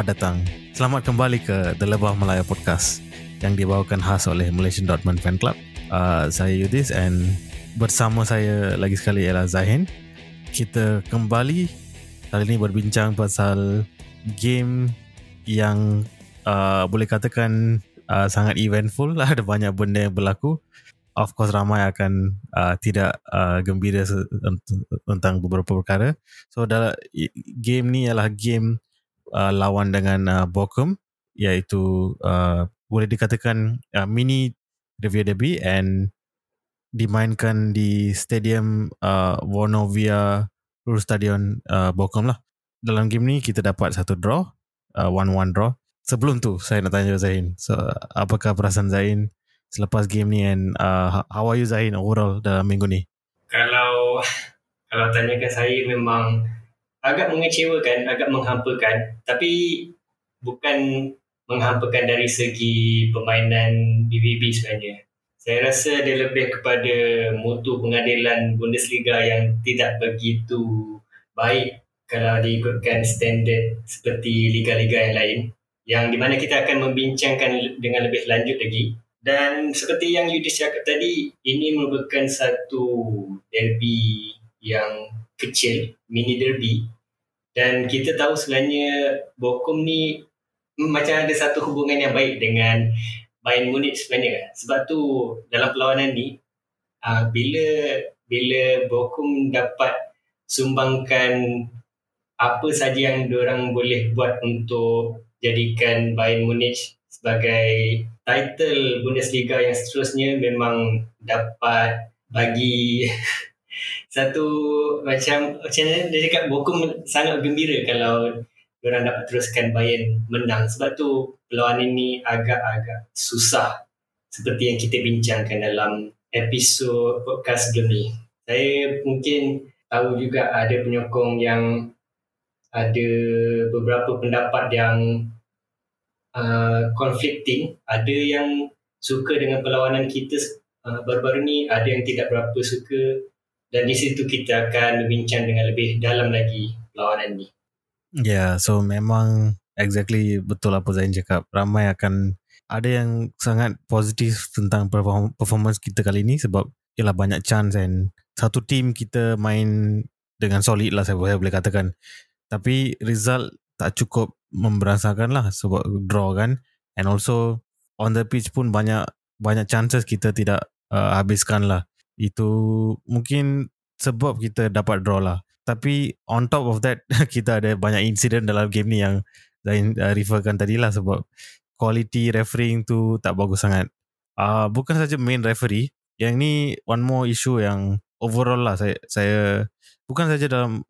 Selamat datang. Selamat kembali ke The Lebah Melaya Podcast yang dibawakan khas oleh Malaysian Dortmund Fan Club. Uh, saya Yudis and bersama saya lagi sekali ialah Zahin. Kita kembali kali ini berbincang pasal game yang uh, boleh katakan uh, sangat eventful lah. Ada banyak benda yang berlaku. Of course ramai akan uh, tidak uh, gembira tentang beberapa perkara. So dalam game ni adalah game uh, lawan dengan uh, Bochum iaitu uh, boleh dikatakan uh, mini review derby and dimainkan di stadium uh, Vonovia Ruhr Stadion uh, Bochum lah. Dalam game ni kita dapat satu draw, uh, one-one draw. Sebelum tu saya nak tanya Zain. So apakah perasaan Zain selepas game ni and uh, how are you Zain overall dalam minggu ni? Kalau kalau tanyakan saya memang agak mengecewakan, agak menghampakan. Tapi bukan menghampakan dari segi permainan BVB sebenarnya. Saya rasa dia lebih kepada mutu pengadilan Bundesliga yang tidak begitu baik kalau diikutkan standard seperti liga-liga yang lain yang di mana kita akan membincangkan dengan lebih lanjut lagi. Dan seperti yang Yudis cakap tadi, ini merupakan satu derby yang kecil, mini derby. Dan kita tahu sebenarnya Bokum ni macam ada satu hubungan yang baik dengan Bayern Munich sebenarnya. Sebab tu dalam perlawanan ni, uh, bila bila Bokum dapat sumbangkan apa saja yang diorang boleh buat untuk jadikan Bayern Munich sebagai title Bundesliga yang seterusnya memang dapat bagi satu macam macam dia cakap Bokum sangat gembira kalau orang dapat teruskan Bayern menang. Sebab tu perlawanan ini agak-agak susah seperti yang kita bincangkan dalam episod podcast sebelum ni. Saya mungkin tahu juga ada penyokong yang ada beberapa pendapat yang uh, conflicting. Ada yang suka dengan perlawanan kita uh, baru-baru ni ada yang tidak berapa suka dan di situ kita akan berbincang dengan lebih dalam lagi perlawanan ni Ya, yeah, so memang exactly betul apa Zain cakap. Ramai akan ada yang sangat positif tentang performance kita kali ni sebab ialah banyak chance and satu team kita main dengan solid lah saya boleh katakan. Tapi result tak cukup memberasakan lah sebab draw kan and also on the pitch pun banyak banyak chances kita tidak uh, habiskan lah itu mungkin sebab kita dapat draw lah. Tapi on top of that kita ada banyak insiden dalam game ni yang Zain uh, referkan tadi lah sebab quality refereeing tu tak bagus sangat. Uh, bukan saja main referee yang ni one more issue yang overall lah saya saya bukan saja dalam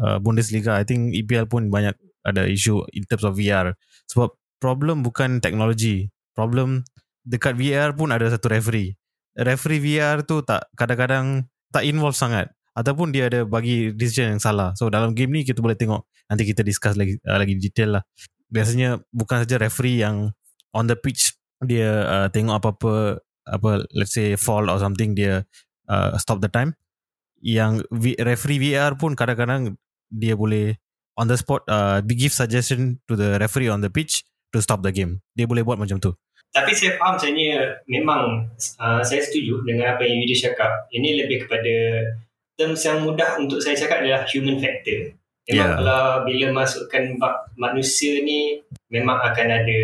uh, Bundesliga I think EPL pun banyak ada isu in terms of VR sebab problem bukan teknologi problem dekat VR pun ada satu referee referee VR tu tak kadang-kadang tak involve sangat. Ataupun dia ada bagi decision yang salah. So dalam game ni kita boleh tengok. Nanti kita discuss lagi uh, lagi detail lah. Biasanya bukan saja referee yang on the pitch dia uh, tengok apa-apa apa let's say fall or something dia uh, stop the time. Yang v- referee VR pun kadang-kadang dia boleh on the spot uh, give suggestion to the referee on the pitch to stop the game. Dia boleh buat macam tu. Tapi saya faham sebenarnya memang uh, saya setuju dengan apa yang Yudi cakap. Ini lebih kepada terms yang mudah untuk saya cakap adalah human factor. Memang yeah. kalau bila masukkan manusia ni memang akan ada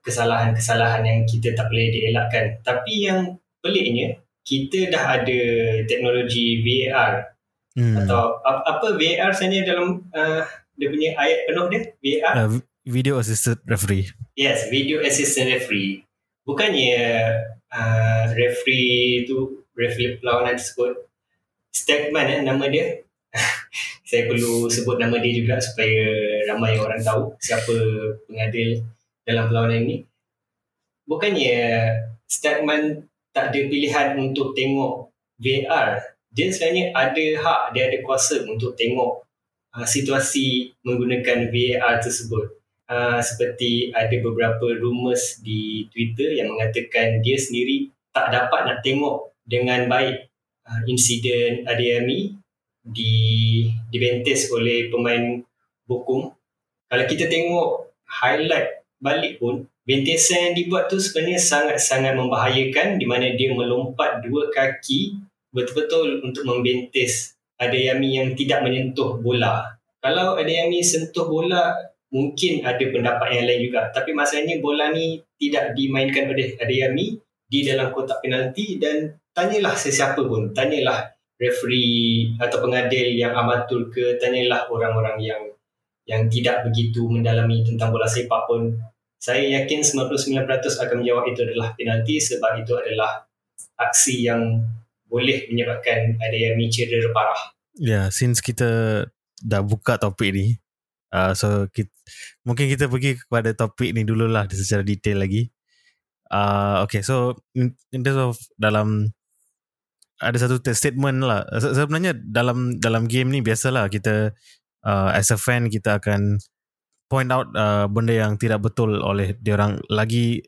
kesalahan-kesalahan yang kita tak boleh dielakkan. Tapi yang peliknya kita dah ada teknologi VAR hmm. atau apa, apa VAR sebenarnya dalam uh, dia punya ayat penuh dia VAR uh, video assisted referee. Yes video assisted referee. Bukannya uh, referee tu referee perlawanan tersebut Stegman eh, nama dia? Saya perlu sebut nama dia juga supaya ramai orang tahu siapa pengadil dalam perlawanan ini. Bukannya Stegman tak ada pilihan untuk tengok VAR dia sebenarnya ada hak, dia ada kuasa untuk tengok uh, situasi menggunakan VAR tersebut. Uh, seperti ada beberapa rumours di Twitter yang mengatakan dia sendiri tak dapat nak tengok dengan baik uh, insiden Adeyemi di dibentes oleh pemain Bokum kalau kita tengok highlight balik pun bentesan yang dibuat tu sebenarnya sangat-sangat membahayakan di mana dia melompat dua kaki betul-betul untuk membentes Adeyami yang tidak menyentuh bola. Kalau Adeyami sentuh bola, mungkin ada pendapat yang lain juga. Tapi masalahnya bola ni tidak dimainkan oleh Adeyami di dalam kotak penalti dan tanyalah sesiapa pun. Tanyalah referee atau pengadil yang amatur ke, tanyalah orang-orang yang yang tidak begitu mendalami tentang bola sepak pun saya yakin 99% akan menjawab itu adalah penalti sebab itu adalah aksi yang boleh menyebabkan ada yang cedera parah. Ya, yeah, since kita dah buka topik ni, uh, so kita, mungkin kita pergi kepada topik ni dululah secara detail lagi. Uh, okay, so in, terms of dalam ada satu statement lah. Sebenarnya dalam dalam game ni biasalah kita uh, as a fan kita akan point out uh, benda yang tidak betul oleh dia orang lagi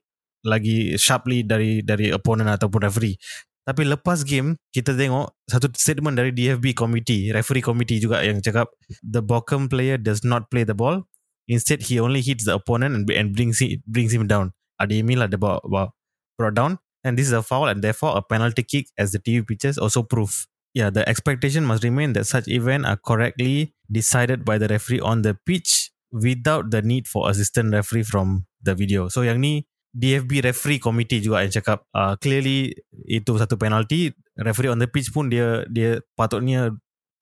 lagi sharply dari dari opponent ataupun referee. Tapi lepas game kita tengok satu statement dari DFB committee, referee committee juga yang cakap the Bochum player does not play the ball. Instead he only hits the opponent and, and brings him brings him down. Ada email lah dia brought down and this is a foul and therefore a penalty kick as the TV pictures also prove. Yeah, the expectation must remain that such event are correctly decided by the referee on the pitch without the need for assistant referee from the video. So yang ni DFB referee committee juga yang cakap uh, clearly itu satu penalty referee on the pitch pun dia dia patutnya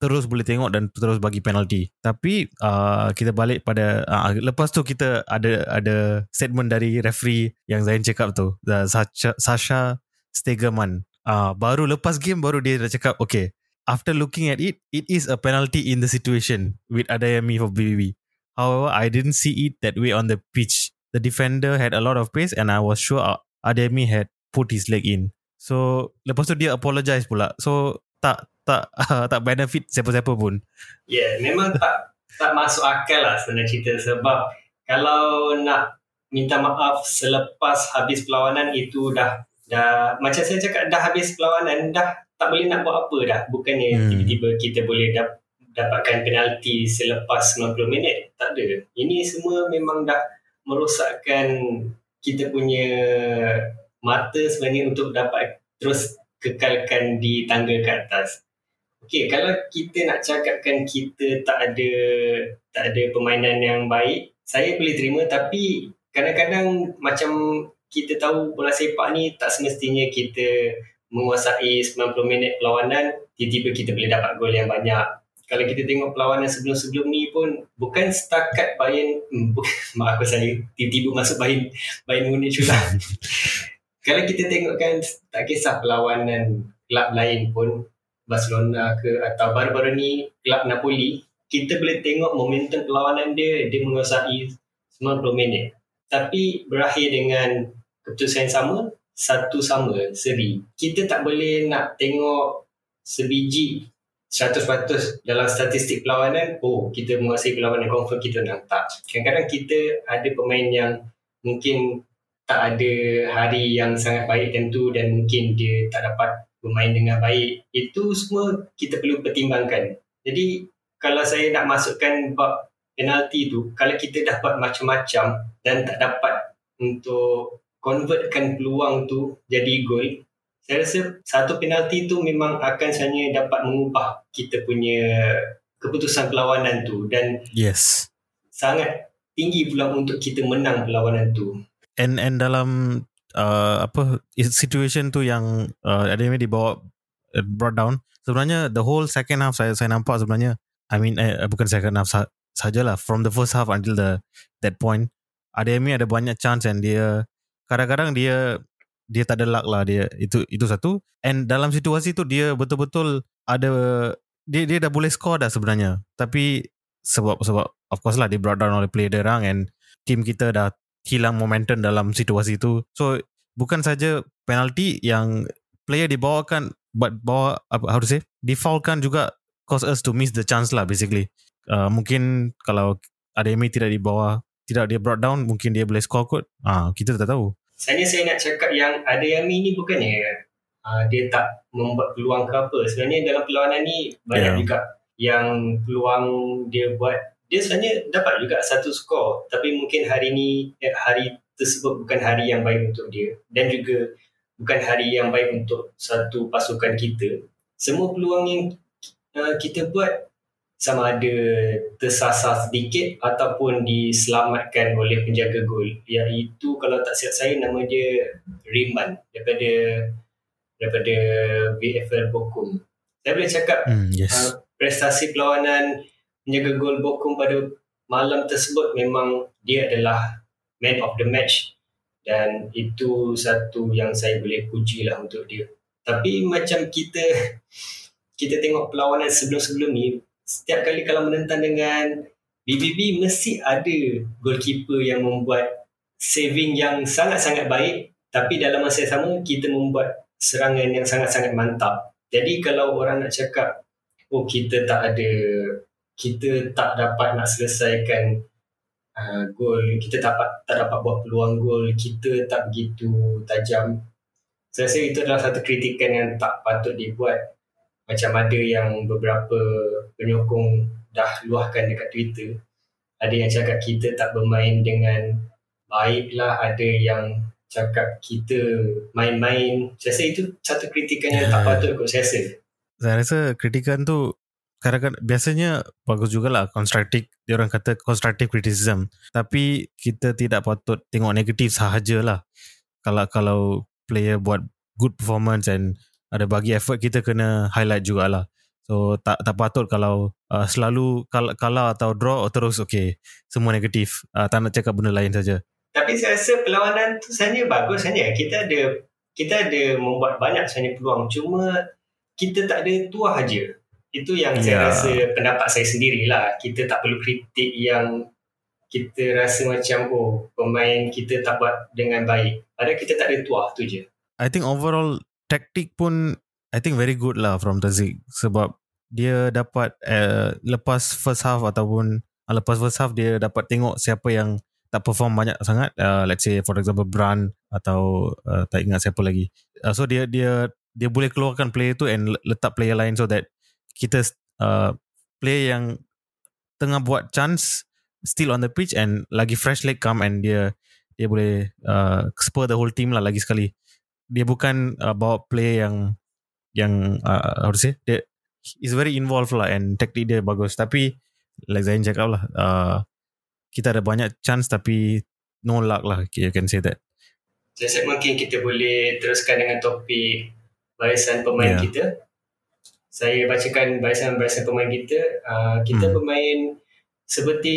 terus boleh tengok dan terus bagi penalty. Tapi uh, kita balik pada uh, lepas tu kita ada ada statement dari referee yang Zain cakap tu, Sasha, Sasha Stegerman. Uh, baru lepas game baru dia dah cakap okay after looking at it it is a penalty in the situation with Adayami for BBB However, I didn't see it that way on the pitch. The defender had a lot of pace and I was sure Ademi had put his leg in. So, lepas tu dia apologize pula. So, tak tak uh, tak benefit siapa-siapa pun. Yeah, memang tak tak masuk akal lah sebenarnya cerita sebab kalau nak minta maaf selepas habis perlawanan itu dah dah macam saya cakap dah habis perlawanan dah tak boleh nak buat apa dah bukannya hmm. tiba-tiba kita boleh dah dapatkan penalti selepas 90 minit. Tak ada. Ini semua memang dah merosakkan kita punya mata sebenarnya untuk dapat terus kekalkan di tangga ke atas. Okey, kalau kita nak cakapkan kita tak ada tak ada permainan yang baik, saya boleh terima tapi kadang-kadang macam kita tahu bola sepak ni tak semestinya kita menguasai 90 minit perlawanan tiba-tiba kita boleh dapat gol yang banyak kalau kita tengok perlawanan sebelum-sebelum ni pun bukan setakat Bayern hmm, mak aku saya tiba-tiba masuk Bayern Bayern Munich juga kalau kita tengok kan tak kisah perlawanan kelab lain pun Barcelona ke atau baru-baru ni kelab Napoli kita boleh tengok momentum perlawanan dia. Dia menguasai 90 minit. Tapi berakhir dengan keputusan yang sama satu sama seri kita tak boleh nak tengok sebiji 100% dalam statistik perlawanan, oh kita menguasai perlawanan confirm kita menang. Tak. Kadang-kadang kita ada pemain yang mungkin tak ada hari yang sangat baik tentu dan mungkin dia tak dapat bermain dengan baik. Itu semua kita perlu pertimbangkan. Jadi kalau saya nak masukkan bab penalti tu, kalau kita dapat macam-macam dan tak dapat untuk convertkan peluang tu jadi gol, saya rasa satu penalti tu memang akan sebenarnya dapat mengubah kita punya keputusan perlawanan tu dan yes. sangat tinggi pula untuk kita menang perlawanan tu. And and dalam uh, apa situation tu yang uh, yang dibawa uh, brought down sebenarnya the whole second half saya saya nampak sebenarnya I mean eh, bukan second half sa- sajalah from the first half until the that point yang ada banyak chance and dia kadang-kadang dia dia tak ada luck lah dia itu itu satu. And dalam situasi tu dia betul-betul ada dia dia dah boleh score dah sebenarnya. Tapi sebab sebab of course lah dia brought down oleh player dia orang and team kita dah hilang momentum dalam situasi tu. So bukan saja penalty yang player dibawakan but bawa apa how to say defaultkan juga cause us to miss the chance lah basically. Uh, mungkin kalau yang tidak dibawa tidak dia brought down mungkin dia boleh score kot. Ah kita tak tahu Sebenarnya saya nak cakap yang ada Yami ni bukannya uh, dia tak membuat peluang ke apa. Sebenarnya dalam perlawanan ni banyak yeah. juga yang peluang dia buat dia sebenarnya dapat juga satu skor tapi mungkin hari ni eh, hari tersebut bukan hari yang baik untuk dia dan juga bukan hari yang baik untuk satu pasukan kita semua peluang yang uh, kita buat sama ada tersasar sedikit ataupun diselamatkan oleh penjaga gol iaitu kalau tak siap saya nama dia Riman daripada daripada VFL Bokum saya boleh cakap Hmm, yes. uh, prestasi perlawanan menjaga gol Bokum pada malam tersebut memang dia adalah man of the match dan itu satu yang saya boleh puji lah untuk dia. Tapi macam kita kita tengok perlawanan sebelum-sebelum ni setiap kali kalau menentang dengan BBB mesti ada goalkeeper yang membuat saving yang sangat-sangat baik tapi dalam masa yang sama kita membuat serangan yang sangat-sangat mantap. Jadi kalau orang nak cakap oh kita tak ada kita tak dapat nak selesaikan uh, gol, kita tak dapat tak dapat buat peluang gol, kita tak begitu tajam. Saya rasa itu adalah satu kritikan yang tak patut dibuat. Macam ada yang beberapa penyokong dah luahkan dekat Twitter. Ada yang cakap kita tak bermain dengan baik lah, ada yang cakap kita main-main. Saya rasa itu satu kritikan yang tak Ya. patut kot saya rasa. Saya rasa kritikan tu kadang-kadang biasanya bagus jugalah constructive dia orang kata constructive criticism tapi kita tidak patut tengok negatif sahajalah kalau kalau player buat good performance and ada bagi effort kita kena highlight jugalah so tak tak patut kalau uh, selalu kalau kalah atau draw terus okay semua negatif uh, tak nak cakap benda lain saja Tapi saya rasa perlawanan tu sebenarnya bagus sebenarnya. Kita ada kita ada membuat banyak sebenarnya peluang. Cuma kita tak ada tuah aja. Itu yang Ya. saya rasa pendapat saya sendirilah. Kita tak perlu kritik yang kita rasa macam oh pemain kita tak buat dengan baik. Padahal kita tak ada tuah tu je. I think overall taktik pun I think very good lah from Tazik. Sebab dia dapat uh, lepas first half ataupun uh, lepas first half dia dapat tengok siapa yang tak perform banyak sangat. Uh, let's say for example Brand atau uh, tak ingat siapa lagi. Uh, so dia dia dia boleh keluarkan player tu and le- letak player lain so that kita uh, player yang tengah buat chance still on the pitch and lagi fresh leg come and dia dia boleh uh, spur the whole team lah lagi sekali dia bukan uh, bawa player yang yang uh, how to say dia is very involved lah and taktik dia bagus tapi like Zain cakap lah uh, kita ada banyak chance tapi no luck lah you can say that Saya rasa mungkin kita boleh teruskan dengan topik barisan pemain Ya. kita. Saya bacakan barisan-barisan pemain kita. Uh, kita Hmm. bermain seperti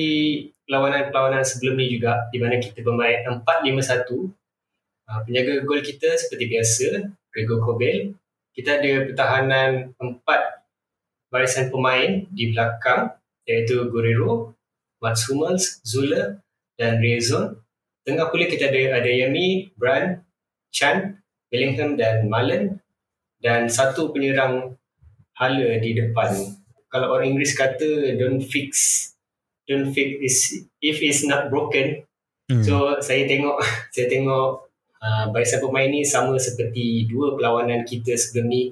lawanan-lawanan sebelum ni juga di mana kita bermain 4-5-1. Uh, penjaga gol kita seperti biasa, Gregor Kobel. Kita ada pertahanan empat barisan pemain di belakang iaitu Guerrero, Mats Hummels, Zula dan Rezon. Tengah pula kita ada Adeyemi, Brand, Chan, Bellingham dan Malen dan satu penyerang hala di depan. Kalau orang Inggeris kata don't fix don't fix is if it's not broken. hmm. So saya tengok saya tengok uh, barisan pemain ni sama seperti dua perlawanan kita sebelum ni.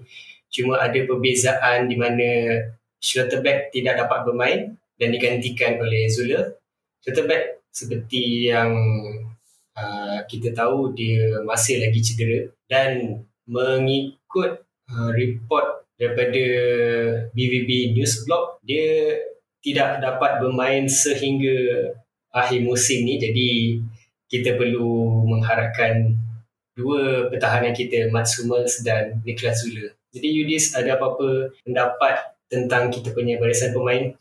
Cuma ada perbezaan di mana Schlotterbeck tidak dapat bermain dan digantikan oleh Zula. Schlotterbeck seperti yang uh, kita tahu dia masih lagi cedera dan mengikut uh, report daripada BVB News Blog dia tidak dapat bermain sehingga akhir musim ni jadi kita perlu mengharapkan dua pertahanan kita Mats Hummels dan Niklas Zula. Jadi Yudis ada apa-apa pendapat tentang kita punya barisan pemain?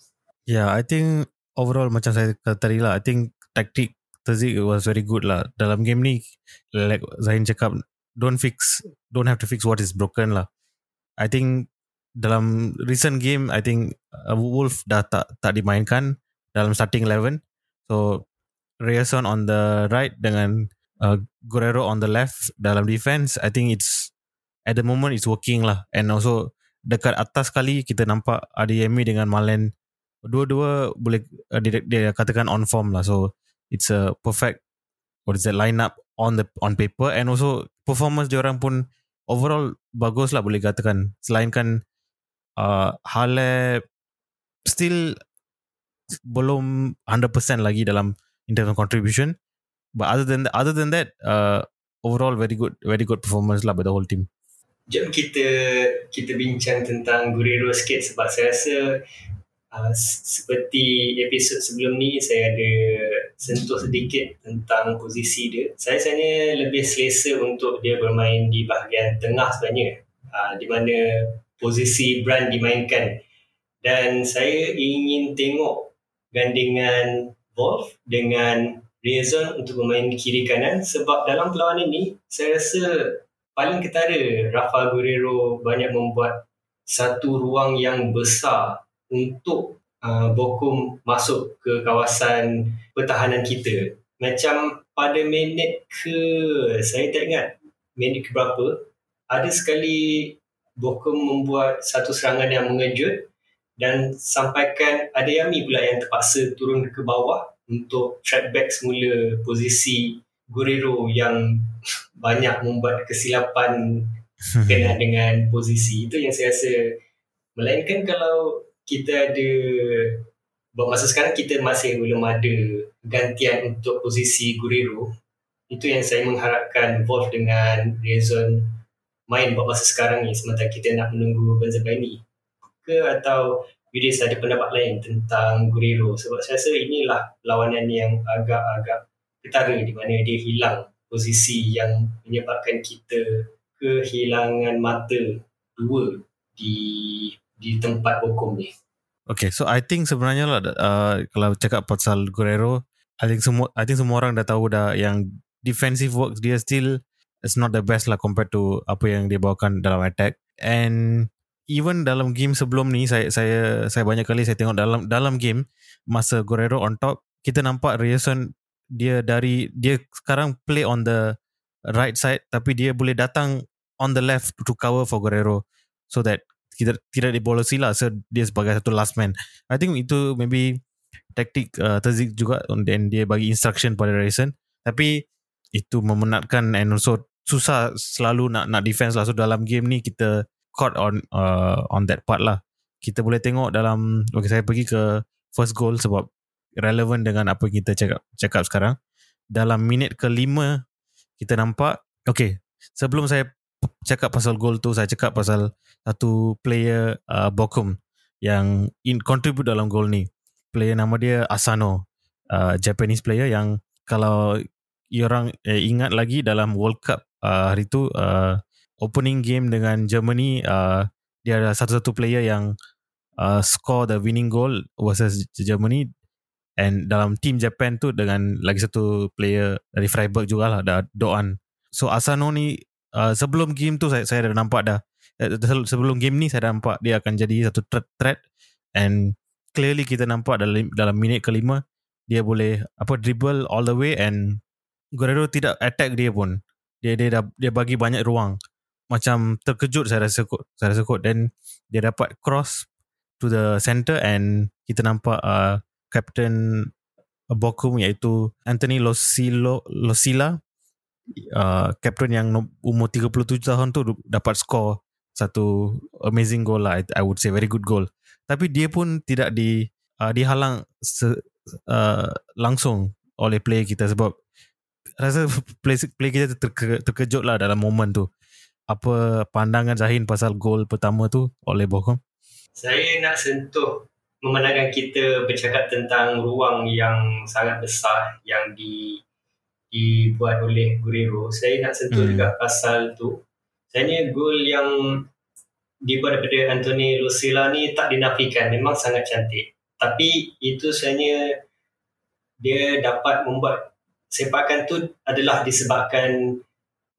Yeah, I think overall macam saya kata tadi lah, I think taktik Terzik was very good lah. Dalam game ni, like Zain cakap, don't fix, don't have to fix what is broken lah. I think dalam recent game, I think uh, Wolf dah tak tak dimainkan dalam starting 11. So Reyerson on the right dengan uh, Guerrero on the left dalam defense, I think it's at the moment it's working lah. And also dekat atas kali kita nampak Adeyemi dengan Malen dua-dua boleh uh, dia, dia katakan on form lah so it's a perfect what is that line up on the on paper and also performance dia orang pun overall bagus lah boleh katakan selainkan uh, Halep still belum 100% lagi dalam in terms of contribution. But other than other than that, uh, overall very good very good performance lah by the whole team. Jom kita kita bincang tentang Guerrero sikit sebab saya rasa uh, seperti episod sebelum ni saya ada sentuh sedikit tentang posisi dia. Saya sebenarnya lebih selesa untuk dia bermain di bahagian tengah sebenarnya. Uh, di mana posisi Brand dimainkan. Dan saya ingin tengok gandingan Wolf dengan Riazon untuk bermain kiri kanan sebab dalam perlawanan ini saya rasa paling ketara Rafa Guerrero banyak membuat satu ruang yang besar untuk uh, Bokum masuk ke kawasan pertahanan kita. Macam pada minit ke, saya tak ingat minit ke berapa, ada sekali Bokum membuat satu serangan yang mengejut dan sampaikan Adeyami pula yang terpaksa turun ke bawah untuk track back semula posisi Guerrero yang banyak membuat kesilapan kena dengan posisi. Itu yang saya rasa. Melainkan kalau kita ada buat masa sekarang kita masih belum ada gantian untuk posisi Guerrero itu yang saya mengharapkan Wolf dengan Rezon main buat masa sekarang ni sementara kita nak menunggu Benzema ini. Ke atau Yudis ada pendapat lain tentang Guerrero sebab saya rasa inilah lawanan yang agak-agak ketara di mana dia hilang posisi yang menyebabkan kita kehilangan mata dua di di tempat hukum ni. Okay, so I think sebenarnya lah uh, kalau cakap pasal Guerrero, I think semua I think semua orang dah tahu dah yang defensive work dia still is not the best lah compared to apa yang dia bawakan dalam attack. And even dalam game sebelum ni saya saya saya banyak kali saya tengok dalam dalam game masa Guerrero on top, kita nampak Rierson dia dari dia sekarang play on the right side tapi dia boleh datang on the left to cover for Guerrero. So that tidak tidak dibolosi lah so dia sebagai satu last man. I think itu maybe taktik uh, terzik juga dan dia bagi instruction pada Rayson tapi itu memenatkan and also susah selalu nak nak defense lah. So dalam game ni kita caught on uh, on that part lah. Kita boleh tengok dalam okay, saya pergi ke first goal sebab relevan dengan apa kita cakap cakap sekarang. Dalam minit kelima kita nampak okay sebelum saya cakap pasal gol tu saya cakap pasal satu player uh, Bokum yang in contribute dalam gol ni. Player nama dia Asano uh, Japanese player yang kalau orang eh, ingat lagi dalam World Cup uh, hari tu uh, opening game dengan Germany uh, dia adalah satu-satu player yang uh, score the winning goal versus Germany. And dalam team Japan tu dengan lagi satu player dari Freiburg juga lah Doan. So Asano ni uh, sebelum game tu saya saya dah nampak dah uh, sebelum game ni saya dah nampak dia akan jadi satu threat, threat. And clearly kita nampak dalam dalam minit kelima dia boleh apa dribble all the way and Guerrero tidak attack dia pun. Dia dia dah, dia bagi banyak ruang macam terkejut saya rasa kot. Saya rasa kot. Dan dia dapat cross to the center and kita nampak uh, captain Bokum iaitu Anthony Losilo, Losila uh, captain yang umur 37 tahun tu dapat score satu amazing goal lah I would say very good goal. Tapi dia pun tidak di uh, dihalang se, uh, langsung oleh play kita sebab rasa play, play kita terke, terkejut lah dalam momen tu apa pandangan Zahin pasal gol pertama tu oleh Bokum saya nak sentuh memandangkan kita bercakap tentang ruang yang sangat besar yang di dibuat oleh Guerrero. Saya nak sentuh hmm. juga pasal tu. Sebenarnya gol yang dibuat daripada Anthony Lucilla ni tak dinafikan. Memang sangat cantik. Tapi itu sebenarnya dia dapat membuat sepakan tu adalah disebabkan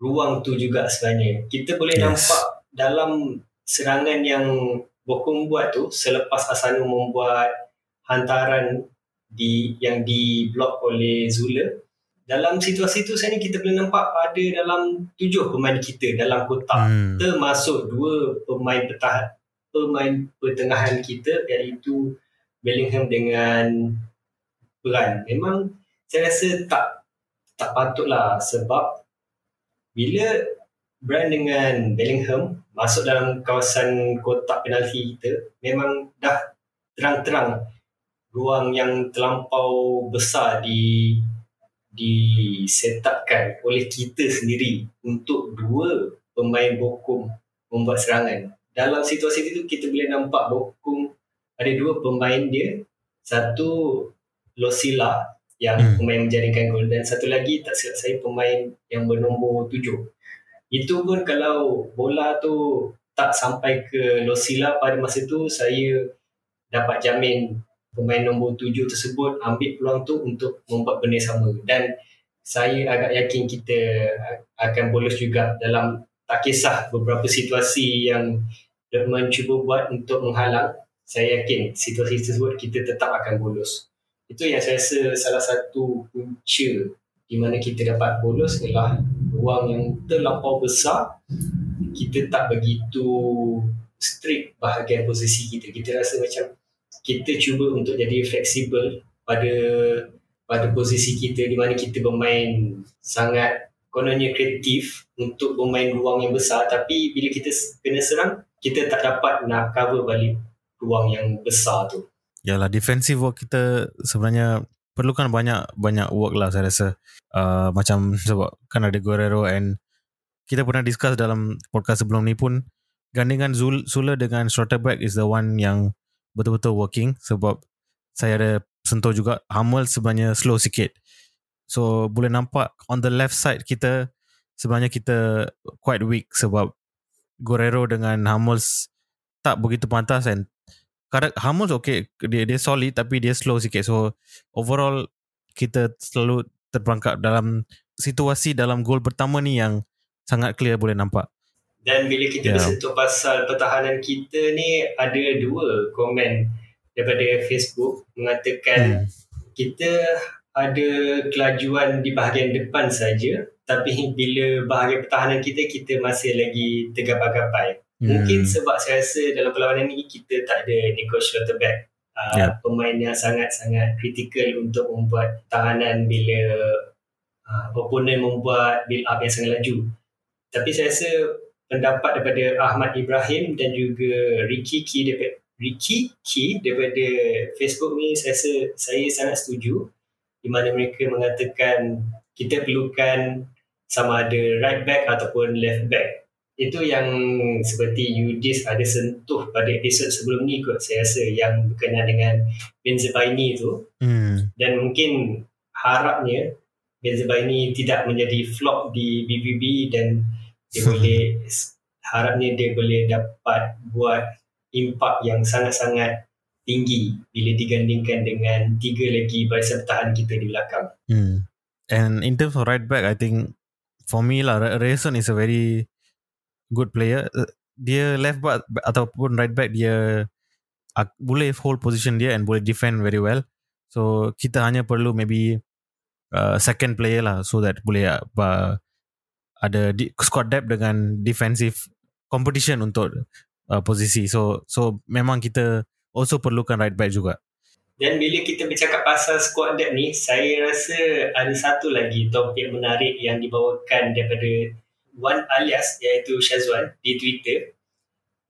ruang tu juga sebenarnya. Kita boleh yes. nampak dalam serangan yang Bokum buat tu selepas Asano membuat hantaran di yang diblok oleh Zula dalam situasi itu saya ni kita boleh nampak ada dalam tujuh pemain kita dalam kotak hmm. termasuk dua pemain pertahan pemain pertengahan kita iaitu Bellingham dengan Brand. Memang saya rasa tak tak patutlah sebab bila Brand dengan Bellingham masuk dalam kawasan kotak penalti kita memang dah terang-terang ruang yang terlampau besar di disetapkan oleh kita sendiri untuk dua pemain Bokum membuat serangan. Dalam situasi itu kita boleh nampak Bokum ada dua pemain dia. Satu Losila yang hmm. pemain menjaringkan gol dan satu lagi tak silap saya pemain yang bernombor tujuh. Itu pun kalau bola tu tak sampai ke Losila pada masa tu saya dapat jamin pemain nombor tujuh tersebut ambil peluang tu untuk membuat benda sama dan saya agak yakin kita akan bolos juga dalam tak kisah beberapa situasi yang Dortmund cuba buat untuk menghalang saya yakin situasi tersebut kita tetap akan bolos itu yang saya rasa salah satu punca di mana kita dapat bolos ialah ruang yang terlampau besar. Kita tak begitu strict bahagian posisi kita. Kita rasa macam kita cuba untuk jadi fleksibel pada pada posisi kita di mana kita bermain sangat kononnya kreatif untuk bermain ruang yang besar. Tapi bila kita kena serang kita tak dapat nak cover balik ruang yang besar tu. Yalah defensive work kita sebenarnya perlukan banyak banyak work lah saya rasa uh, macam sebab kan ada Guerrero and kita pernah discuss dalam podcast sebelum ni pun gandingan Zul, Sula dengan Schlotterbeck is the one yang betul-betul working sebab saya ada sentuh juga Hamel sebenarnya slow sikit. So boleh nampak on the left side kita sebenarnya kita quite weak sebab Guerrero dengan Hamels tak begitu pantas and kadang Hamels okay dia dia solid tapi dia slow sikit so overall kita selalu terperangkap dalam situasi dalam gol pertama ni yang sangat clear boleh nampak. Dan bila kita yeah. bersentuh pasal pertahanan kita ni ada dua komen daripada Facebook mengatakan hmm. kita ada kelajuan di bahagian depan saja tapi bila bahagian pertahanan kita kita masih lagi tergapai-gapai. Hmm. Mungkin sebab saya rasa dalam perlawanan ni kita tak ada Nico Schlotterbeck uh, yeah. pemain yang sangat-sangat kritikal untuk membuat tahanan bila uh, opponent membuat build up yang sangat laju. Tapi saya rasa pendapat daripada Ahmad Ibrahim dan juga Ricky Key daripada Ricky Key daripada Facebook ni saya rasa saya sangat setuju di mana mereka mengatakan kita perlukan sama ada right back ataupun left back. Itu yang seperti Yudis ada sentuh pada episod sebelum ni kot saya rasa yang berkenaan dengan Benzebaini tu. Hmm. Dan mungkin harapnya Benzebaini tidak menjadi flop di BBB dan dia boleh harapnya dia boleh dapat buat impak yang sangat-sangat tinggi bila digandingkan dengan tiga lagi barisan pertahanan kita di belakang. Hmm. And in terms of right back, I think for me lah, Rayson is a very good player. Uh, dia left back ataupun right back dia uh, boleh hold position dia and boleh defend very well. So kita hanya perlu maybe uh, second player lah so that boleh uh, ada di, squad depth dengan defensive competition untuk uh, posisi. So so memang kita also perlukan right back juga. Dan bila kita bercakap pasal squad depth ni, saya rasa ada satu lagi topik menarik yang dibawakan daripada Wan alias iaitu Shazwan di Twitter.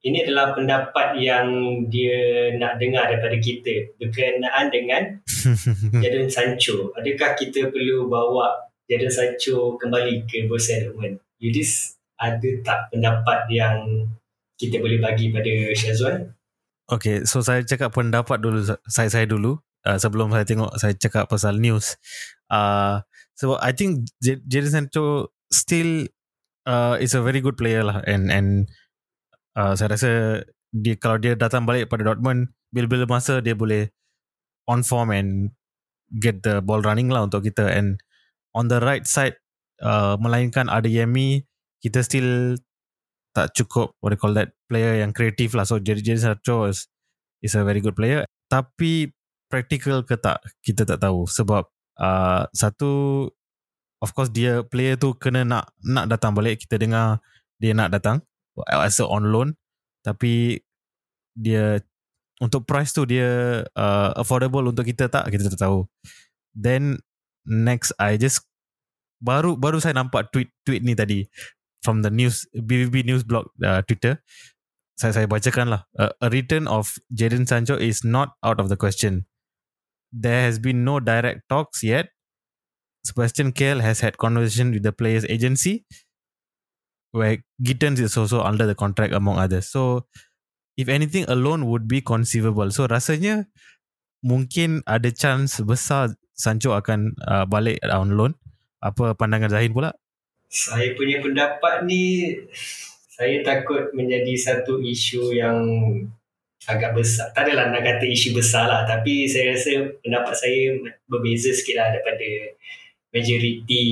Ini adalah pendapat yang dia nak dengar daripada kita berkenaan dengan Jadon Sancho. Adakah kita perlu bawa Jadon Sancho kembali ke Borussia Dortmund. Yudis, ada tak pendapat yang kita boleh bagi pada Syazwan? Okay, so saya cakap pendapat dulu saya saya dulu uh, sebelum saya tengok saya cakap pasal news. Uh, so I think Jadon Sancho still uh, is a very good player lah. And and uh, saya rasa dia kalau dia datang balik pada Dortmund bila-bila masa dia boleh on form and get the ball running lah untuk kita. And on the right side uh, melainkan ada Yemi kita still tak cukup what do call that player yang kreatif lah. So jadi jadi Sancho is, is a very good player. Tapi practical ke tak kita tak tahu. Sebab uh, satu of course dia player tu kena nak nak datang balik. Kita dengar dia nak datang. As a on loan. Tapi dia untuk price tu dia uh, affordable untuk kita tak? Kita tak tahu. Then next I just baru baru saya nampak tweet tweet ni tadi from the news BBB news blog uh, Twitter. Saya saya bacakan lah. Uh, a return of Jadon Sancho is not out of the question. There has been no direct talks yet. Sebastian Kehl has had conversation with the players agency where Gittens is also under the contract among others. So if anything a loan would be conceivable. So rasanya mungkin ada chance besar Sancho akan uh, balik on loan. Apa pandangan Zahin pula? Saya punya pendapat ni saya takut menjadi satu isu yang agak besar. Tak adalah nak kata isu besar lah. Tapi saya rasa pendapat saya berbeza sikit lah daripada majoriti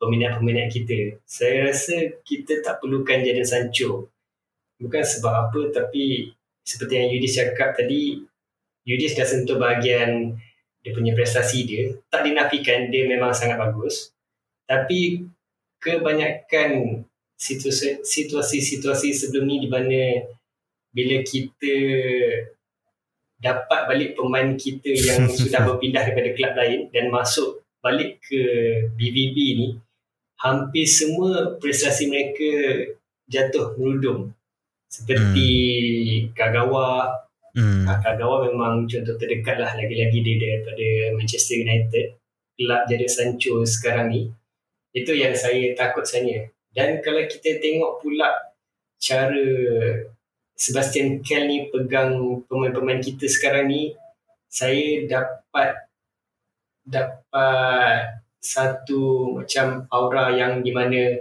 peminat-peminat kita. Saya rasa kita tak perlukan Jadon Sancho. Bukan sebab apa tapi seperti yang Yudis cakap tadi, Yudis dah sentuh bahagian dia punya prestasi dia. Tak dinafikan dia memang sangat bagus. Tapi kebanyakan situasi-situasi sebelum ni di mana bila kita dapat balik pemain kita yang sudah berpindah daripada kelab lain dan masuk balik ke BVB ni hampir semua prestasi mereka jatuh merudum seperti hmm. Kagawa. Hmm. Kagawa memang contoh terdekat lah lagi-lagi dia daripada Manchester United. Kelab jadi Sancho sekarang ni. Itu yang saya takut sebenarnya. Dan kalau kita tengok pula cara Sebastian Kell ni pegang pemain-pemain kita sekarang ni saya dapat dapat satu macam aura yang di mana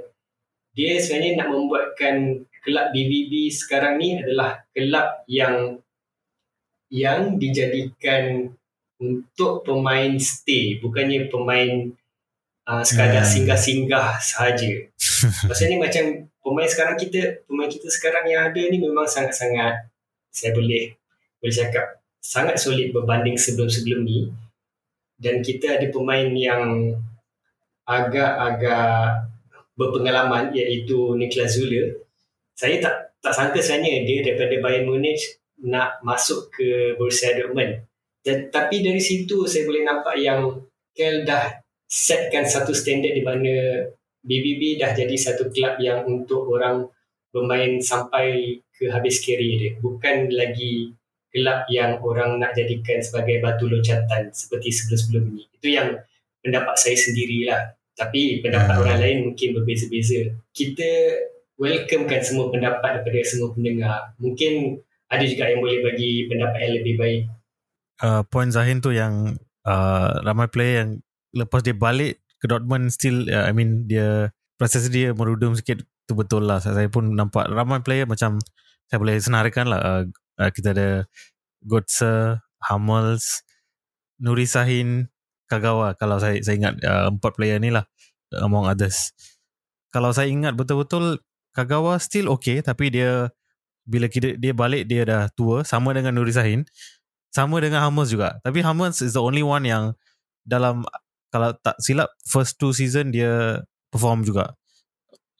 dia sebenarnya nak membuatkan kelab BVB sekarang ni adalah kelab yang yang dijadikan untuk pemain stay bukannya pemain uh, sekadar hmm. singgah-singgah sahaja. Maksudnya macam pemain sekarang kita pemain kita sekarang yang ada ni memang sangat-sangat saya boleh boleh cakap sangat solid berbanding sebelum-sebelum ni dan kita ada pemain yang agak-agak berpengalaman iaitu Niklas Zule. Saya tak tak sangka sebenarnya dia daripada Bayern Munich nak masuk ke Borussia Dortmund. Dan, tapi dari situ saya boleh nampak yang Kel dah setkan satu standard di mana BBB dah jadi satu kelab yang untuk orang bermain sampai ke habis career dia. Bukan lagi kelab yang orang nak jadikan sebagai batu loncatan seperti sebelum-sebelum ini. Itu yang pendapat saya sendirilah. Tapi pendapat hmm. orang lain mungkin berbeza-beza. Kita welcomekan semua pendapat daripada semua pendengar. Mungkin ada juga yang boleh bagi pendapat yang lebih baik. Uh, point Zahin tu yang uh, ramai player yang lepas dia balik ke Dortmund still uh, I mean dia proses dia merudum sikit tu betul lah saya, pun nampak ramai player macam saya boleh senarkan lah uh, uh, kita ada Götze, Hummels, Nuri Sahin, Kagawa kalau saya saya ingat uh, empat player ni lah among others. Kalau saya ingat betul-betul Kagawa still okay tapi dia bila kita, dia balik dia dah tua sama dengan Nuri Sahin sama dengan Hummels juga. Tapi Hummels is the only one yang dalam kalau tak silap first two season dia perform juga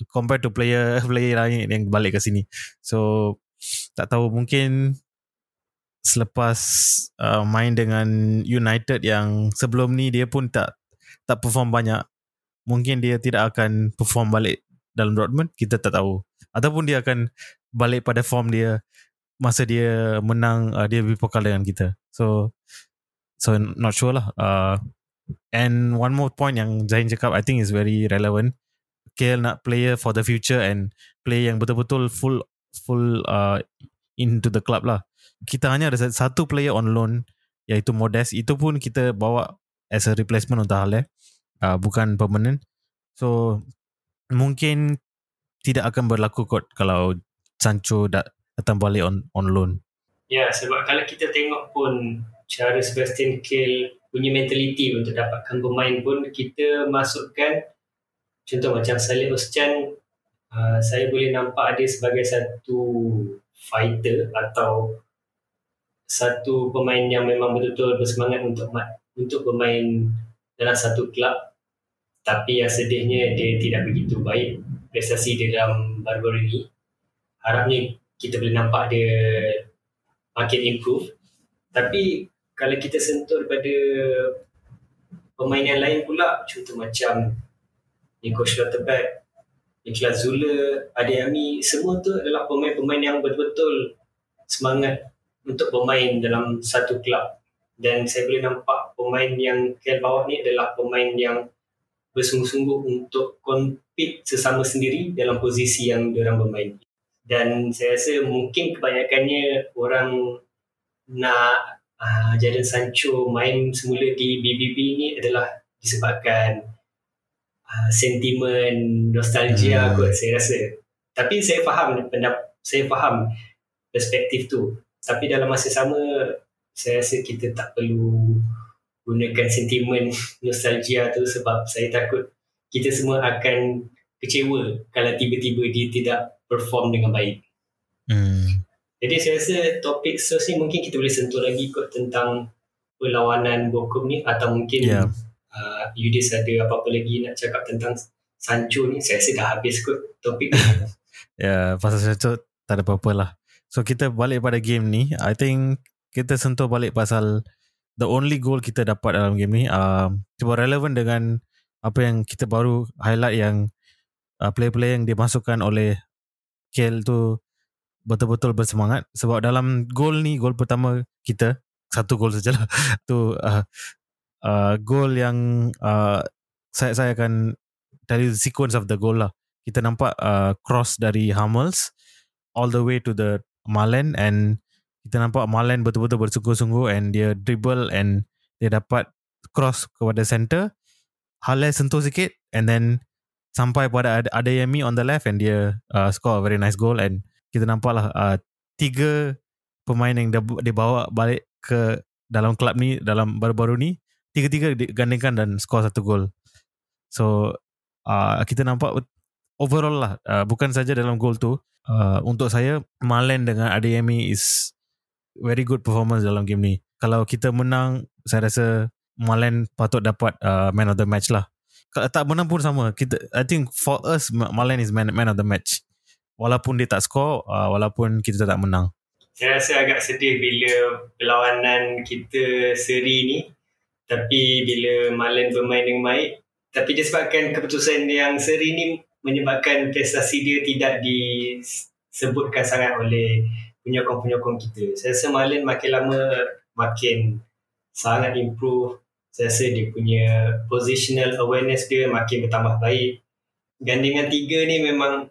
compared to player player lain yang balik ke sini. So tak tahu mungkin selepas uh, main dengan United yang sebelum ni dia pun tak tak perform banyak mungkin dia tidak akan perform balik dalam Dortmund kita tak tahu. Ataupun dia akan balik pada form dia masa dia menang uh, dia berpokal dengan kita. So so not sure lah. Uh, and one more point yang Zain cakap I think is very relevant. KL nak player for the future and play yang betul-betul full full uh, into the club lah. Kita hanya ada satu player on loan iaitu Modest. Itu pun kita bawa as a replacement untuk Halle uh, bukan permanent. So mungkin tidak akan berlaku kot kalau Sancho dat, datang balik on on loan. Ya sebab kalau kita tengok pun cara Sebastian Kehl punya mentality untuk dapatkan pemain pun kita masukkan contoh macam Salih Oscan uh, saya boleh nampak dia sebagai satu fighter atau satu pemain yang memang betul-betul bersemangat untuk untuk bermain dalam satu kelab tapi yang sedihnya dia tidak begitu baik prestasi dia dalam baru-baru ini. Harapnya kita boleh nampak dia makin improve. Tapi kalau kita sentuh daripada pemain yang lain pula contoh macam Nico Schlotterbeck Niklas Zule Adeyemi semua tu adalah pemain-pemain yang betul-betul semangat untuk bermain dalam satu kelab dan saya boleh nampak pemain yang KL bawah ni adalah pemain yang bersungguh-sungguh untuk compete sesama sendiri dalam posisi yang diorang bermain. Dan saya rasa mungkin kebanyakannya orang nak uh, Jadon Sancho main semula di BBB ni adalah disebabkan uh, sentimen nostalgia hmm. kot saya rasa tapi saya faham pendap saya faham perspektif tu tapi dalam masa sama saya rasa kita tak perlu gunakan sentimen nostalgia tu sebab saya takut kita semua akan kecewa kalau tiba-tiba dia tidak perform dengan baik. Hmm. Jadi saya rasa topik sos ni mungkin kita boleh sentuh lagi kot tentang perlawanan Bokum ni atau mungkin yeah. Uh, Yudis ada apa-apa lagi nak cakap tentang Sancho ni. Saya rasa dah habis kot topik ya, yeah, pasal Sancho tak ada apa-apa lah. So kita balik pada game ni. I think kita sentuh balik pasal the only goal kita dapat dalam game ni uh, cuba relevan dengan apa yang kita baru highlight yang uh, player-player yang dimasukkan oleh KL tu betul-betul bersemangat sebab dalam gol ni gol pertama kita satu gol sajalah tu uh, uh, gol yang uh, saya saya akan the sequence of the goal lah. Kita nampak uh, cross dari Hummels all the way to the Malen and kita nampak Malen betul-betul bersungguh-sungguh and dia dribble and dia dapat cross kepada center. Hale sentuh sikit and then sampai pada Adeyemi on the left and dia uh, score a very nice goal and kita nampak lah uh, tiga pemain yang dia, dia bawa balik ke dalam klub ni dalam baru-baru ni tiga-tiga digandingkan dan score satu gol so uh, kita nampak overall lah uh, bukan saja dalam gol tu uh, untuk saya Malen dengan Adeyemi is very good performance dalam game ni. Kalau kita menang, saya rasa Malen patut dapat uh, man of the match lah. Kalau tak menang pun sama. Kita, I think for us, Malen is man, man of the match. Walaupun dia tak score, uh, walaupun kita tak menang. Saya rasa agak sedih bila perlawanan kita seri ni. Tapi bila Malen bermain dengan baik. Tapi disebabkan keputusan yang seri ni menyebabkan prestasi dia tidak disebutkan sangat oleh penyokong-penyokong kita. Saya rasa Marlon makin lama makin sangat improve. Saya rasa dia punya positional awareness dia makin bertambah baik. Gandingan tiga ni memang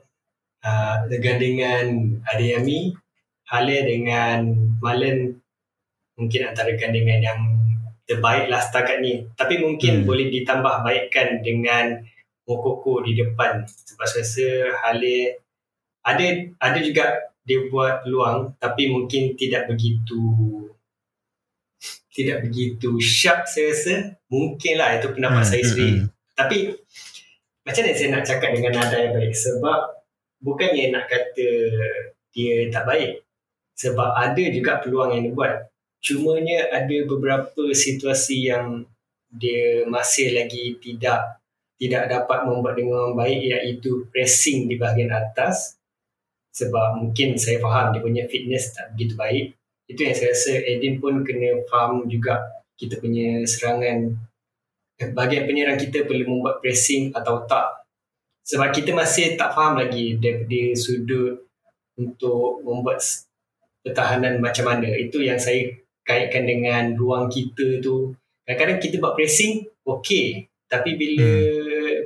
uh, gandingan Adeyami, Hale dengan Marlon mungkin antara gandingan yang terbaik lah setakat ni. Tapi mungkin hmm. boleh ditambah baikkan dengan Mokoko di depan. Sebab saya rasa Hale ada ada juga dia buat peluang tapi mungkin tidak begitu tidak begitu sharp saya rasa mungkinlah itu pendapat hmm, saya hmm, sendiri hmm. tapi macam mana saya nak cakap dengan nada yang baik sebab bukannya nak kata dia tak baik sebab ada juga peluang yang dia buat cumanya ada beberapa situasi yang dia masih lagi tidak tidak dapat membuat dengan baik iaitu pressing di bahagian atas sebab mungkin saya faham dia punya fitness tak begitu baik. Itu yang saya rasa Edin pun kena faham juga kita punya serangan eh, bahagian penyerang kita perlu membuat pressing atau tak. Sebab kita masih tak faham lagi daripada sudut untuk membuat pertahanan macam mana. Itu yang saya kaitkan dengan ruang kita tu. Kadang-kadang kita buat pressing, okey. Tapi bila hmm.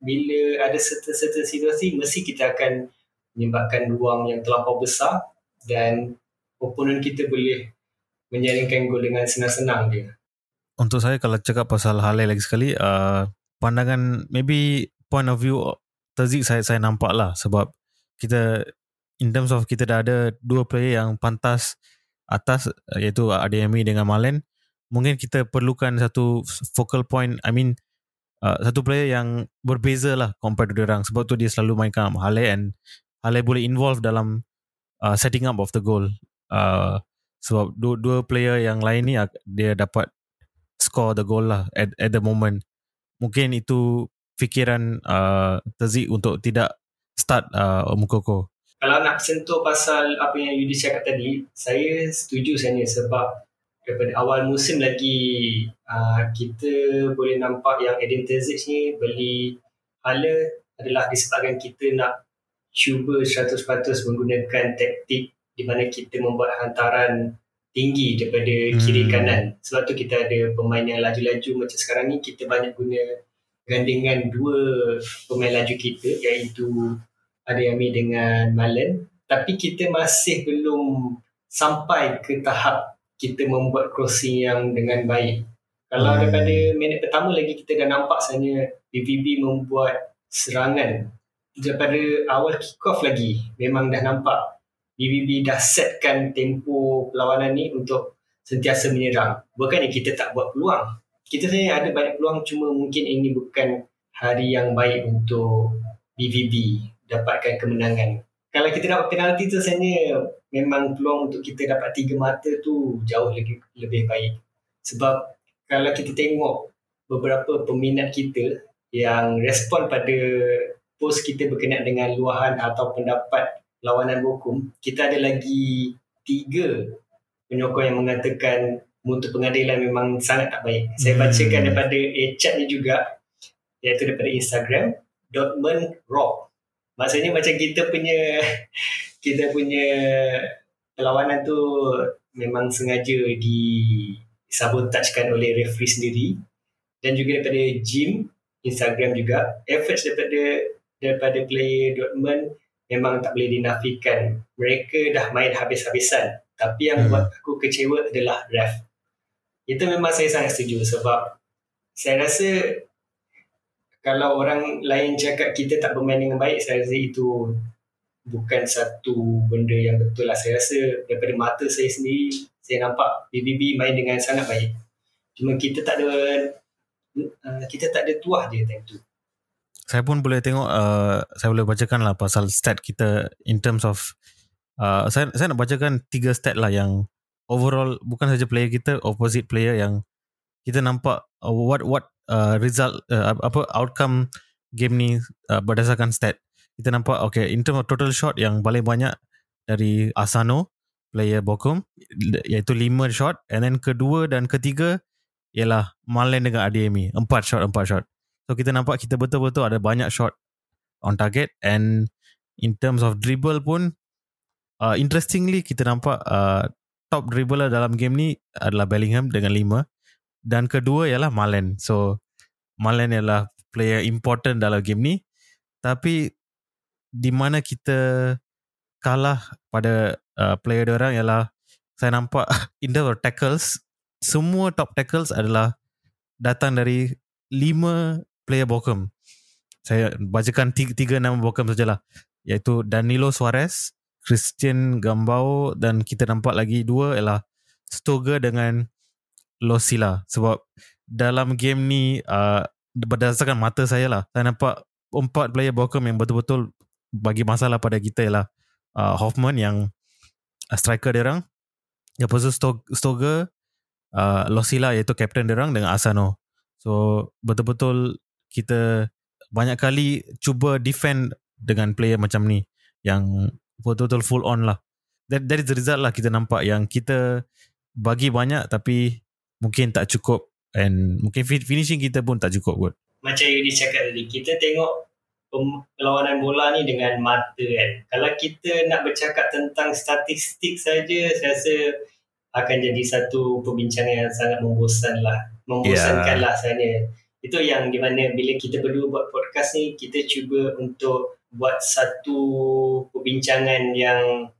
bila ada certain-certain situasi, mesti kita akan menyebabkan ruang yang terlampau besar dan opponent kita boleh menyaringkan gol dengan senang-senang dia. Untuk saya kalau cakap pasal Halil lagi sekali, uh, pandangan maybe point of view Terzik saya saya nampak lah sebab kita in terms of kita dah ada dua player yang pantas atas iaitu ADMI dengan Malen mungkin kita perlukan satu focal point I mean uh, satu player yang berbeza lah compared to orang sebab tu dia selalu mainkan Hale and Halai boleh involve dalam uh, setting up of the goal. Uh, sebab dua, dua player yang lain ni dia dapat score the goal lah at, at the moment. Mungkin itu fikiran uh, Terzik untuk tidak start uh, Mukoko. Kalau nak sentuh pasal apa yang Yudi cakap tadi, saya setuju sebenarnya sebab daripada awal musim lagi uh, kita boleh nampak yang Edin Terzic ni beli Hala adalah disebabkan kita nak cuba 100% menggunakan taktik di mana kita membuat hantaran tinggi daripada Hmm. kiri kanan. Sebab tu kita ada pemain yang laju-laju macam sekarang ni kita banyak guna gandingan dua pemain laju kita iaitu Adeyemi dengan Malen. Tapi kita masih belum sampai ke tahap kita membuat crossing yang dengan baik. Kalau Hmm. daripada minit pertama lagi kita dah nampak sebenarnya BVB membuat serangan daripada awal kick off lagi memang dah nampak BVB dah setkan tempo perlawanan ni untuk sentiasa menyerang. Bukannya kita tak buat peluang. Kita sebenarnya ada banyak peluang cuma mungkin ini bukan hari yang baik untuk BVB dapatkan kemenangan. Kalau kita dapat penalti tu sebenarnya memang peluang untuk kita dapat tiga mata tu jauh lebih, lebih baik. Sebab kalau kita tengok beberapa peminat kita yang respon pada post kita berkenaan dengan luahan atau pendapat lawanan hukum, kita ada lagi tiga penyokong yang mengatakan mutu pengadilan memang sangat tak baik. Saya Hmm. bacakan daripada chat ni juga, iaitu daripada Instagram, Dortmund Rock. Maksudnya macam kita punya kita punya perlawanan tu memang sengaja di sabotagekan oleh referee sendiri dan juga daripada Jim Instagram juga. Efforts daripada daripada player Dortmund memang tak boleh dinafikan. Mereka dah main habis-habisan. Tapi yang Hmm. buat aku kecewa adalah ref. Itu memang saya sangat setuju sebab saya rasa kalau orang lain cakap kita tak bermain dengan baik saya rasa itu bukan satu benda yang betul lah. Saya rasa daripada mata saya sendiri saya nampak BBB main dengan sangat baik. Cuma kita tak ada uh, kita tak ada tuah je time tu. Saya pun boleh tengok uh, Saya boleh bacakan lah Pasal stat kita In terms of uh, saya, saya nak bacakan Tiga stat lah yang Overall Bukan saja player kita Opposite player yang Kita nampak uh, What what Result uh, Apa Outcome Game ni uh, Berdasarkan stat. Kita nampak Okay in terms of total shot Yang paling banyak Dari Asano Player Bochum Iaitu 5 shot. And then kedua dan ketiga Ialah Malen dengan Adeyemi. 4 shot 4 shot. So kita nampak kita betul-betul ada banyak shot on target. And in terms of dribble pun uh, interestingly kita nampak uh, top dribbler dalam game ni adalah Bellingham dengan 5 dan kedua ialah Malen. So Malen ialah player important dalam game ni tapi di mana kita kalah pada uh, player orang ialah saya nampak in of tackles semua top tackles adalah datang dari lima player Bochum. Saya bacakan tiga, tiga nama Bochum sajalah. Iaitu Danilo Suarez, Christian Gambao dan kita nampak lagi dua ialah Stoger dengan Losila. Sebab dalam game ni uh, berdasarkan mata saya lah, saya nampak empat player Bochum yang betul-betul bagi masalah pada kita ialah uh, Hoffman yang uh, striker dia orang. Lepas tu Stog- Stoger, uh, Losila iaitu kapten dia orang dengan Asano. So betul-betul kita banyak kali cuba defend dengan player macam ni yang betul-betul full on lah. That, that is the result lah kita nampak yang kita bagi banyak tapi mungkin tak cukup and mungkin fi- finishing kita pun tak cukup kot. macam yang dicakap tadi kita tengok perlawanan bola ni dengan mata kan. Kalau kita nak bercakap tentang statistik saja saya rasa akan jadi satu perbincangan yang sangat membosan lah membosankan lah sebenarnya. Itu yang di mana bila kita berdua buat podcast ni kita cuba untuk buat satu perbincangan yang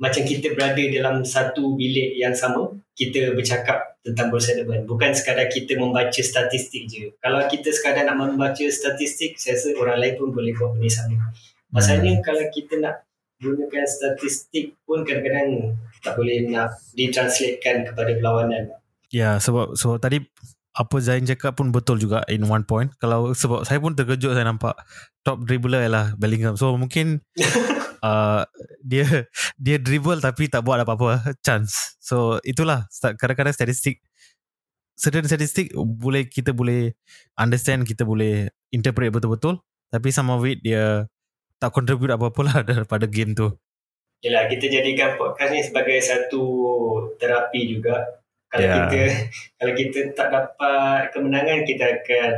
macam kita berada dalam satu bilik yang sama kita bercakap tentang Dortmund bukan sekadar kita membaca statistik je. Kalau kita sekadar nak membaca statistik saya rasa orang lain pun boleh buat benda sama. Masalahnya kalau kita nak gunakan statistik pun kadang-kadang tak boleh nak ditranslatekan kepada perlawanan Ya sebab sebab tadi apa Zain cakap pun betul juga in one point. Kalau sebab saya pun terkejut saya nampak top dribbler ialah Bellingham. So mungkin uh, dia dia dribble tapi tak buat apa-apa chance. So itulah kadang-kadang statistik certain statistik boleh kita boleh understand kita boleh interpret betul-betul tapi some of it dia tak contribute apa-apa lah daripada game tu. Yelah, kita jadikan podcast ni sebagai satu terapi juga. Kalau Ya. kita kalau kita tak dapat kemenangan, kita akan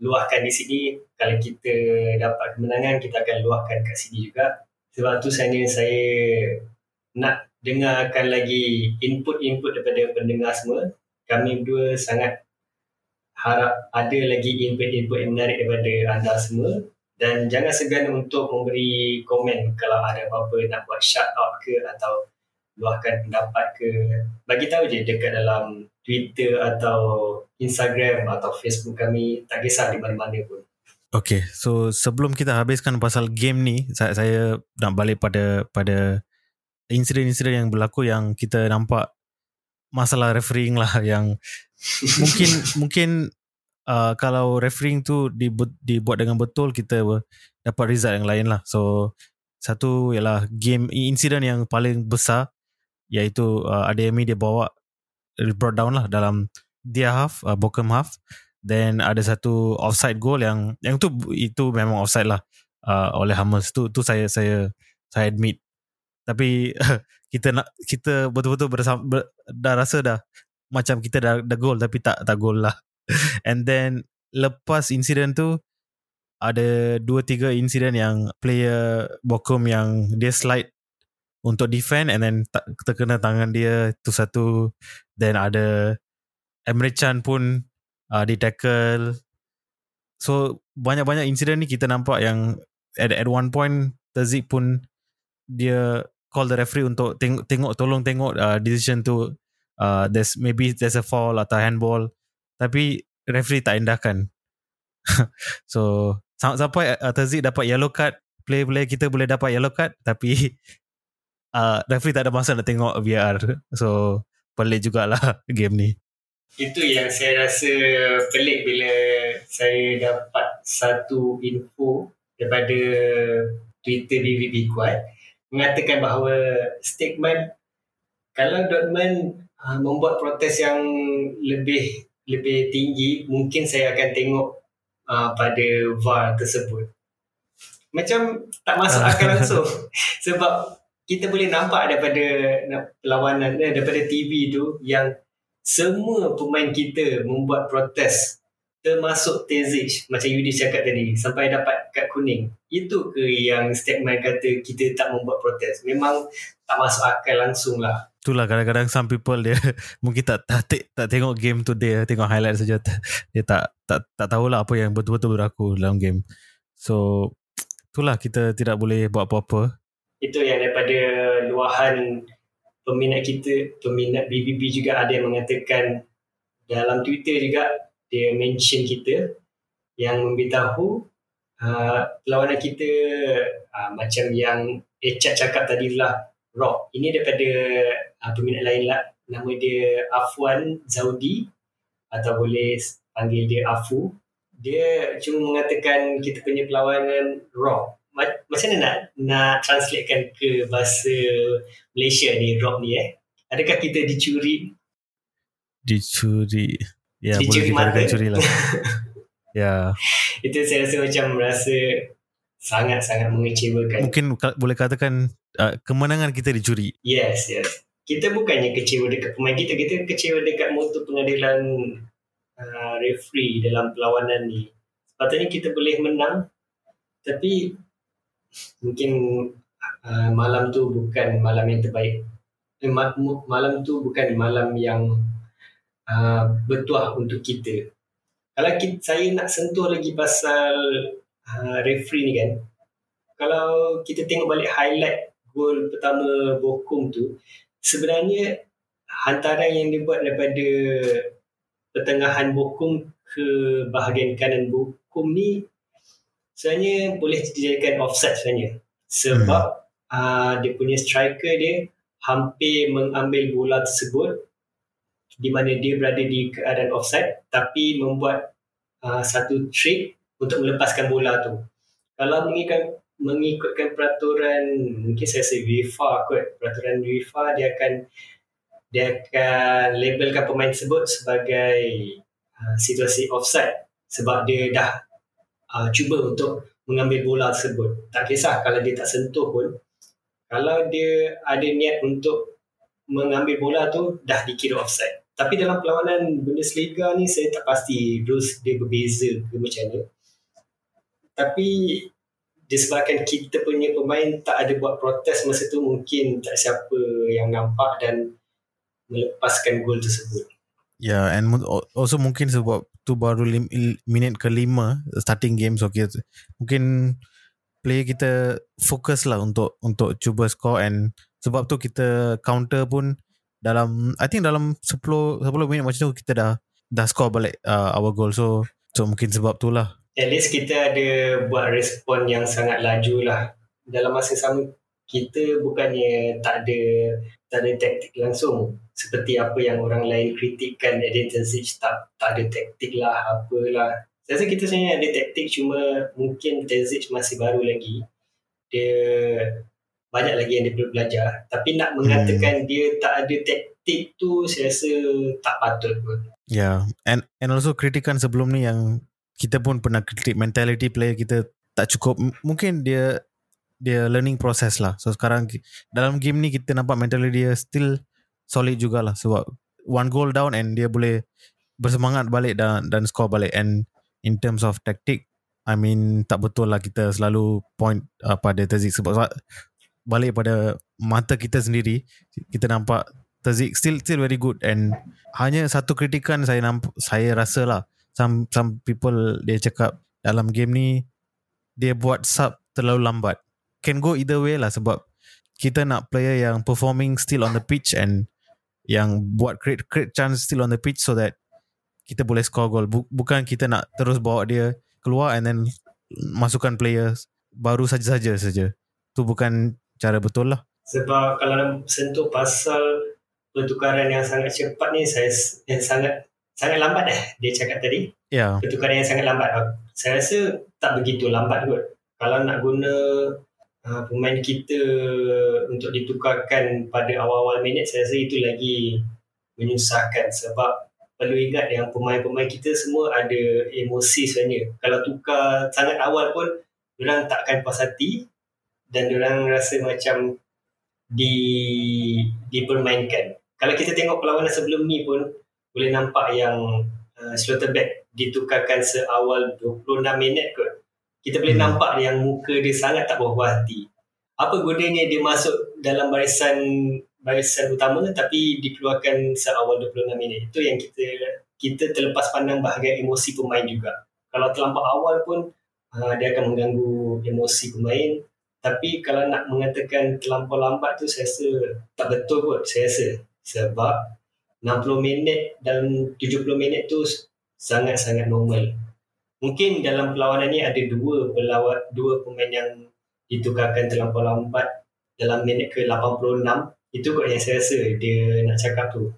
luahkan di sini. Kalau kita dapat kemenangan, kita akan luahkan kat sini juga. Sebab tu sebenarnya saya nak dengarkan lagi input-input daripada pendengar semua. Kami berdua sangat harap ada lagi input-input yang menarik daripada anda semua dan jangan segan untuk memberi komen kalau ada apa-apa nak buat shout out ke atau luahkan pendapat ke bagi tahu je dekat dalam Twitter atau Instagram atau Facebook kami tak kisah di mana-mana pun Okay, so sebelum kita habiskan pasal game ni, saya, saya nak balik pada pada insiden-insiden yang berlaku yang kita nampak masalah refereeing lah yang mungkin mungkin uh, kalau refereeing tu dibuat, dibuat dengan betul kita dapat result yang lain lah. So satu ialah game insiden yang paling besar iaitu uh, ADMI dia bawa brought down lah dalam dia half uh, bottom half then ada satu offside goal yang yang tu itu memang offside lah uh, oleh Hammers tu tu saya saya saya admit. Tapi kita nak kita betul-betul bersama, ber, dah rasa dah macam kita dah dah goal tapi tak tak goal lah. And then lepas insiden tu ada dua tiga insiden yang player Bokum yang dia slide untuk defend and then terkena tangan dia tu satu. Then ada Emre Can pun uh, di tackle. So banyak-banyak insiden ni kita nampak yang at, at one point Terzik pun dia call the referee untuk tengok, tengok tolong tengok uh, decision tu. Uh, there's maybe there's a foul atau handball. Tapi referee tak indahkan. So sampai uh, Terzik dapat yellow card. Play-play kita boleh dapat yellow card tapi uh, referee tak ada masa nak tengok VR so pelik jugalah game ni itu yang saya rasa pelik bila saya dapat satu info daripada Twitter BVB Kuat. Mengatakan bahawa statement kalau Dortmund uh, membuat protes yang lebih lebih tinggi mungkin saya akan tengok uh, pada VAR tersebut. Macam tak masuk akal langsung. Sebab kita boleh nampak daripada perlawanan eh, daripada TV tu yang semua pemain kita membuat protes termasuk Tezic macam Yudi cakap tadi sampai dapat kad kuning. Itu ke yang statement kata kita tak membuat protes? Memang tak masuk akal langsung lah. Itulah kadang-kadang some people dia mungkin tak tak, tak, tak tengok game tu dia tengok highlight saja. Dia tak tak tak tahulah apa yang betul-betul berlaku dalam game. So itulah kita tidak boleh buat apa-apa. Itu yang daripada luahan peminat kita, peminat BBB juga ada yang mengatakan dalam Twitter juga dia mention kita yang memberitahu uh, perlawanan kita uh, macam yang Echat cakap tadi lah rock. Ini daripada uh, peminat lain lah. Nama dia Afwan Zaudi atau boleh panggil dia Afu. Dia cuma mengatakan kita punya perlawanan rock macam mana nak nak translatekan ke bahasa Malaysia ni rock ni eh? Adakah kita dicuri? Dicuri. Ya dicuri boleh kita curi lah. Ya. Itu saya rasa macam rasa sangat-sangat mengecewakan. Mungkin boleh katakan uh, kemenangan kita dicuri. Yes yes. Kita bukannya kecewa dekat pemain kita kita kecewa dekat mutu pengadilan uh, referee dalam perlawanan ni. Sepatutnya kita boleh menang tapi mungkin uh, malam tu bukan malam yang terbaik. Eh, ma- malam tu bukan malam yang uh, bertuah untuk kita. Kalau kita, saya nak sentuh lagi pasal uh, referee ni kan, kalau kita tengok balik highlight gol pertama Bokum tu, sebenarnya hantaran yang dibuat daripada pertengahan Bokum ke bahagian kanan Bokum ni sebenarnya boleh dijadikan offset sebenarnya sebab hmm. uh, dia punya striker dia hampir mengambil bola tersebut di mana dia berada di keadaan offside tapi membuat uh, satu trick untuk melepaskan bola tu kalau mengikutkan mengikutkan peraturan mungkin saya rasa UEFA kot peraturan UEFA dia akan dia akan labelkan pemain tersebut sebagai uh, situasi offside sebab dia dah uh, cuba untuk mengambil bola tersebut. Tak kisah kalau dia tak sentuh pun. Kalau dia ada niat untuk mengambil bola tu, dah dikira offside. Tapi dalam perlawanan Bundesliga ni, saya tak pasti rules dia berbeza ke macam mana. Tapi disebabkan kita punya pemain tak ada buat protes masa tu mungkin tak siapa yang nampak dan melepaskan gol tersebut. Ya, yeah, and also mungkin sebab tu baru lim, minit kelima starting game so kita, mungkin player kita fokus lah untuk untuk cuba score and sebab tu kita counter pun dalam I think dalam 10 10 minit macam tu kita dah dah score balik uh, our goal. So so mungkin sebab tu lah. At least kita ada buat respon yang sangat laju lah. Dalam masa sama kita bukannya tak ada tak ada taktik langsung. Seperti apa yang orang lain kritikkan Eden Terzic tak tak ada taktik lah apalah. Saya rasa kita sebenarnya ada taktik cuma mungkin Terzic masih baru lagi. Dia banyak lagi yang dia perlu belajar. Tapi nak mengatakan hmm. dia tak ada taktik tu saya rasa tak patut pun. Ya yeah. and and also kritikan sebelum ni yang kita pun pernah kritik mentality player kita tak cukup. Mungkin dia dia learning process lah. So sekarang dalam game ni kita nampak mentality dia still solid jugalah sebab one goal down and dia boleh bersemangat balik dan dan score balik. And in terms of tactic I mean tak betul lah kita selalu point uh, pada Terzic sebab balik pada mata kita sendiri kita nampak Terzic still still very good. And hanya satu kritikan saya nampak saya rasa lah some some people dia cakap dalam game ni dia buat sub terlalu lambat can go either way lah sebab kita nak player yang performing still on the pitch and yang buat create create chance still on the pitch so that kita boleh score goal bukan kita nak terus bawa dia keluar and then masukkan players baru saja-saja saja tu bukan cara betul lah. Sebab kalau sentuh pasal pertukaran yang sangat cepat ni, saya yang sangat sangat lambat eh dia cakap tadi. Ya. Yeah. Pertukaran yang sangat lambat. Saya rasa tak begitu lambat kot. Kalau nak guna uh, pemain kita untuk ditukarkan pada awal-awal minit, saya rasa itu lagi menyusahkan sebab perlu ingat yang pemain-pemain kita semua ada emosi sebenarnya. Kalau tukar sangat awal pun, orang takkan puas hati dan orang rasa macam di dipermainkan. Kalau kita tengok perlawanan sebelum ni pun boleh nampak yang uh, Slotterbeck ditukarkan seawal 26 minit kot. Kita boleh hmm. nampak yang muka dia sangat tak berpuas hati. Apa gunanya dia masuk dalam barisan barisan utama tapi dikeluarkan seawal 26 minit. Itu yang kita kita terlepas pandang bahagian emosi pemain juga. Kalau terlampau awal pun uh, dia akan mengganggu emosi pemain tapi kalau nak mengatakan terlampau lambat tu saya rasa tak betul kot saya rasa. Sebab 60 minit dan 70 minit tu sangat-sangat normal. Mungkin dalam perlawanan ni ada dua pelawat, dua pemain yang ditukarkan terlampau lambat dalam minit ke 86. Itu kot yang saya rasa dia nak cakap tu.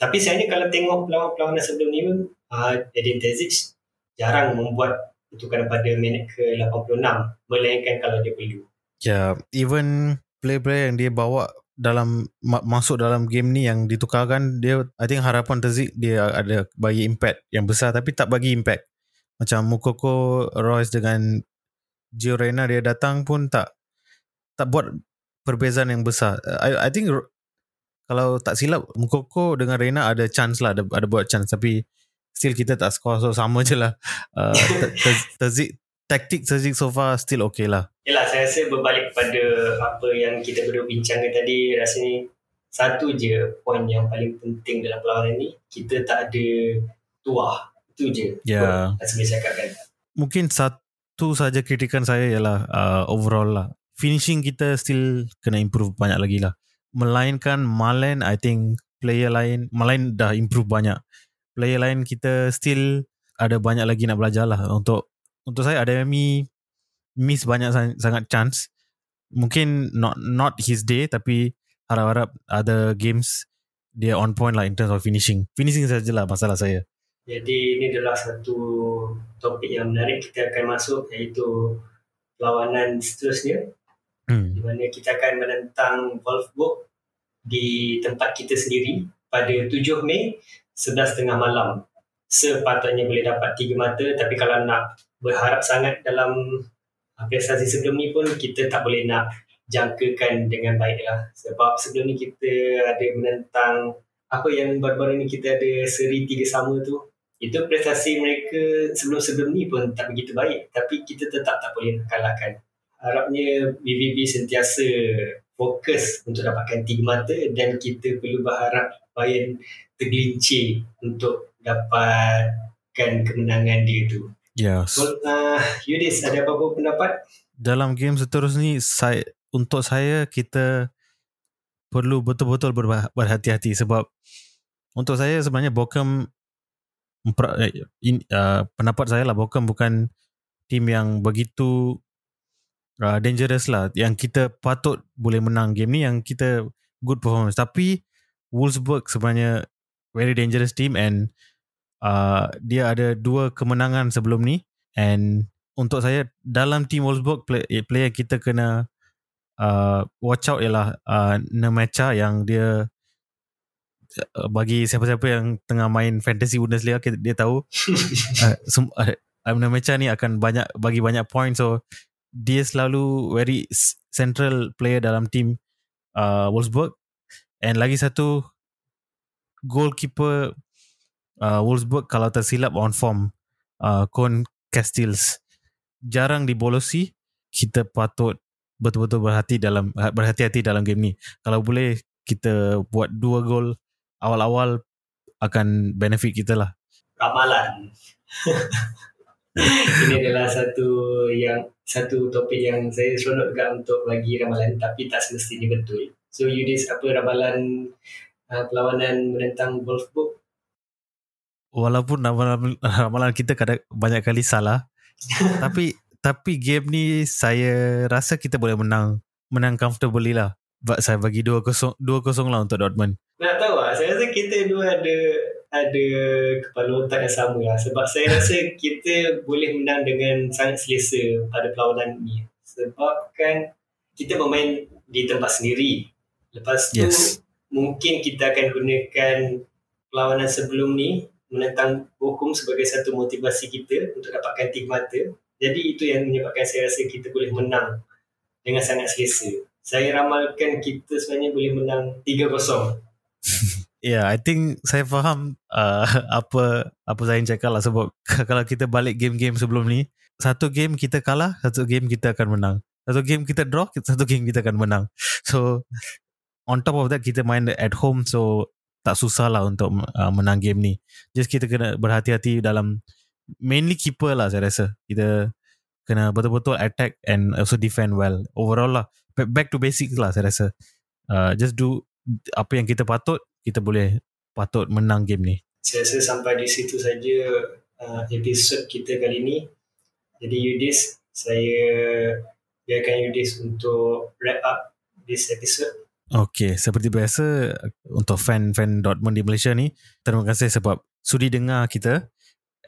Tapi sebenarnya kalau tengok perlawanan-perlawanan sebelum ni uh, Edin Terzic jarang membuat pertukaran pada minit ke 86 melainkan kalau dia perlu. Ya, yeah, even player-player yang dia bawa dalam masuk dalam game ni yang ditukarkan dia I think harapan Terzik dia ada bagi impact yang besar tapi tak bagi impact. Macam Mukoko Royce dengan Gio Reyna dia datang pun tak tak buat perbezaan yang besar. I I think kalau tak silap Mukoko dengan Reyna ada chance lah ada, ada buat chance. Tapi still kita tak score so sama je lah. Uh, taktik terzik so far still okay lah. Yelah saya rasa berbalik kepada apa yang kita berdua bincangkan tadi rasanya satu je poin yang paling penting dalam perlawanan ni kita tak ada tuah itu je. Yeah. rasa boleh cakapkan mungkin satu saja kritikan saya ialah uh, overall lah. Finishing kita still kena improve banyak lagi lah. Melainkan Malen I think player lain Malen dah improve banyak. Player lain kita still ada banyak lagi nak belajar lah. Untuk untuk saya ada mi miss banyak sangat chance. Mungkin not not his day tapi harap-harap ada games dia on point lah in terms of finishing. Finishing sajalah masalah saya jadi ini adalah satu topik yang menarik kita akan masuk iaitu perlawanan seterusnya. Hmm. di mana kita akan menentang Wolfsburg di tempat kita sendiri pada 7 Mei sebelas tengah malam. Sepatutnya boleh dapat tiga mata tapi kalau nak berharap sangat dalam prestasi sebelum ni pun kita tak boleh nak jangkakan dengan baik lah. Sebab sebelum ni kita ada menentang apa yang baru-baru ni kita ada seri tiga sama tu itu prestasi mereka sebelum-sebelum ni pun tak begitu baik tapi kita tetap tak boleh nak kalahkan harapnya BVB sentiasa fokus untuk dapatkan tiga mata dan kita perlu berharap Bayern tergelincir untuk dapatkan kemenangan dia tu. Yes. Well, uh, Yudis, ada apa-apa pendapat? Dalam game seterusnya ni, saya, untuk saya kita perlu betul-betul berhati-hati sebab untuk saya sebenarnya Bochum in, uh, pendapat saya lah Bochum bukan tim yang begitu uh, dangerous lah. Yang kita patut boleh menang game ni yang kita good performance. Tapi Wolfsburg sebenarnya very dangerous team and uh, dia ada dua kemenangan sebelum ni. And untuk saya dalam team Wolfsburg play, eh, player kita kena uh, watch out ialah uh, Nemecha yang dia bagi siapa-siapa yang tengah main fantasy Bundesliga kita, dia tahu uh, sem- uh, Nemecha ni akan banyak bagi banyak point. So dia selalu very central player dalam team uh, Wolfsburg. And lagi satu goalkeeper uh, Wolfsburg kalau tersilap on form uh, Con Castells. Jarang dibolosi kita patut betul-betul berhati dalam berhati-hati dalam game ni. Kalau boleh kita buat dua gol awal-awal akan benefit kita lah. Ramalan. Ini adalah satu yang satu topik yang saya seronok juga untuk bagi ramalan tapi tak semestinya betul. So Yudis apa ramalan uh, perlawanan menentang Wolfsburg walaupun ramalan, ramalan kita kadang banyak kali salah tapi tapi game ni saya rasa kita boleh menang menang comfortably lah. But saya bagi 2-0 2-0 lah untuk Dortmund nak tahu lah saya rasa kita dua ada ada kepala otak yang sama lah sebab saya rasa kita boleh menang dengan sangat selesa pada perlawanan ni sebab kan kita bermain di tempat sendiri lepas tu yes. mungkin kita akan gunakan perlawanan sebelum ni menentang hukum sebagai satu motivasi kita untuk dapatkan tiga mata. Jadi itu yang menyebabkan saya rasa kita boleh menang dengan sangat selesa. Saya ramalkan kita sebenarnya boleh menang 3-0. yeah, I think saya faham uh, apa apa saya cakap lah sebab kalau kita balik game-game sebelum ni, satu game kita kalah, satu game kita akan menang. Satu game kita draw, satu game kita akan menang. So on top of that kita main at home so tak susah lah untuk uh, menang game ni. Just kita kena berhati-hati dalam mainly keeper lah saya rasa. Kita kena betul-betul attack and also defend well. Overall lah. Back to basics lah saya rasa. Uh, just do apa yang kita patut, kita boleh patut menang game ni. Saya rasa sampai di situ saja uh, episod kita kali ni. Jadi Yudis, saya biarkan Yudis untuk wrap up this episode. Okay, seperti biasa untuk fan-fan Dortmund di Malaysia ni, terima kasih sebab sudi dengar kita.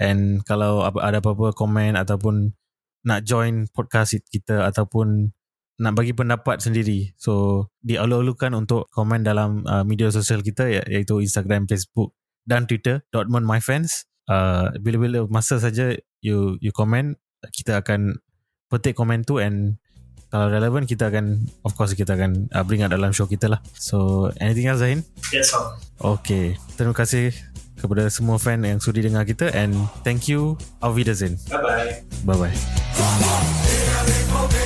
And kalau ada apa-apa komen ataupun nak join podcast kita ataupun nak bagi pendapat sendiri. So, dialu-alukan untuk komen dalam uh, media sosial kita iaitu Instagram, Facebook dan Twitter Dortmund My Fans. Uh, bila-bila masa saja you you komen, kita akan petik komen tu and kalau relevan kita akan of course kita akan uh, bring out dalam show kita lah so anything else Zahin? that's all okay terima kasih kepada semua fan yang sudi dengar kita and thank you auf Wiedersehen bye bye bye bye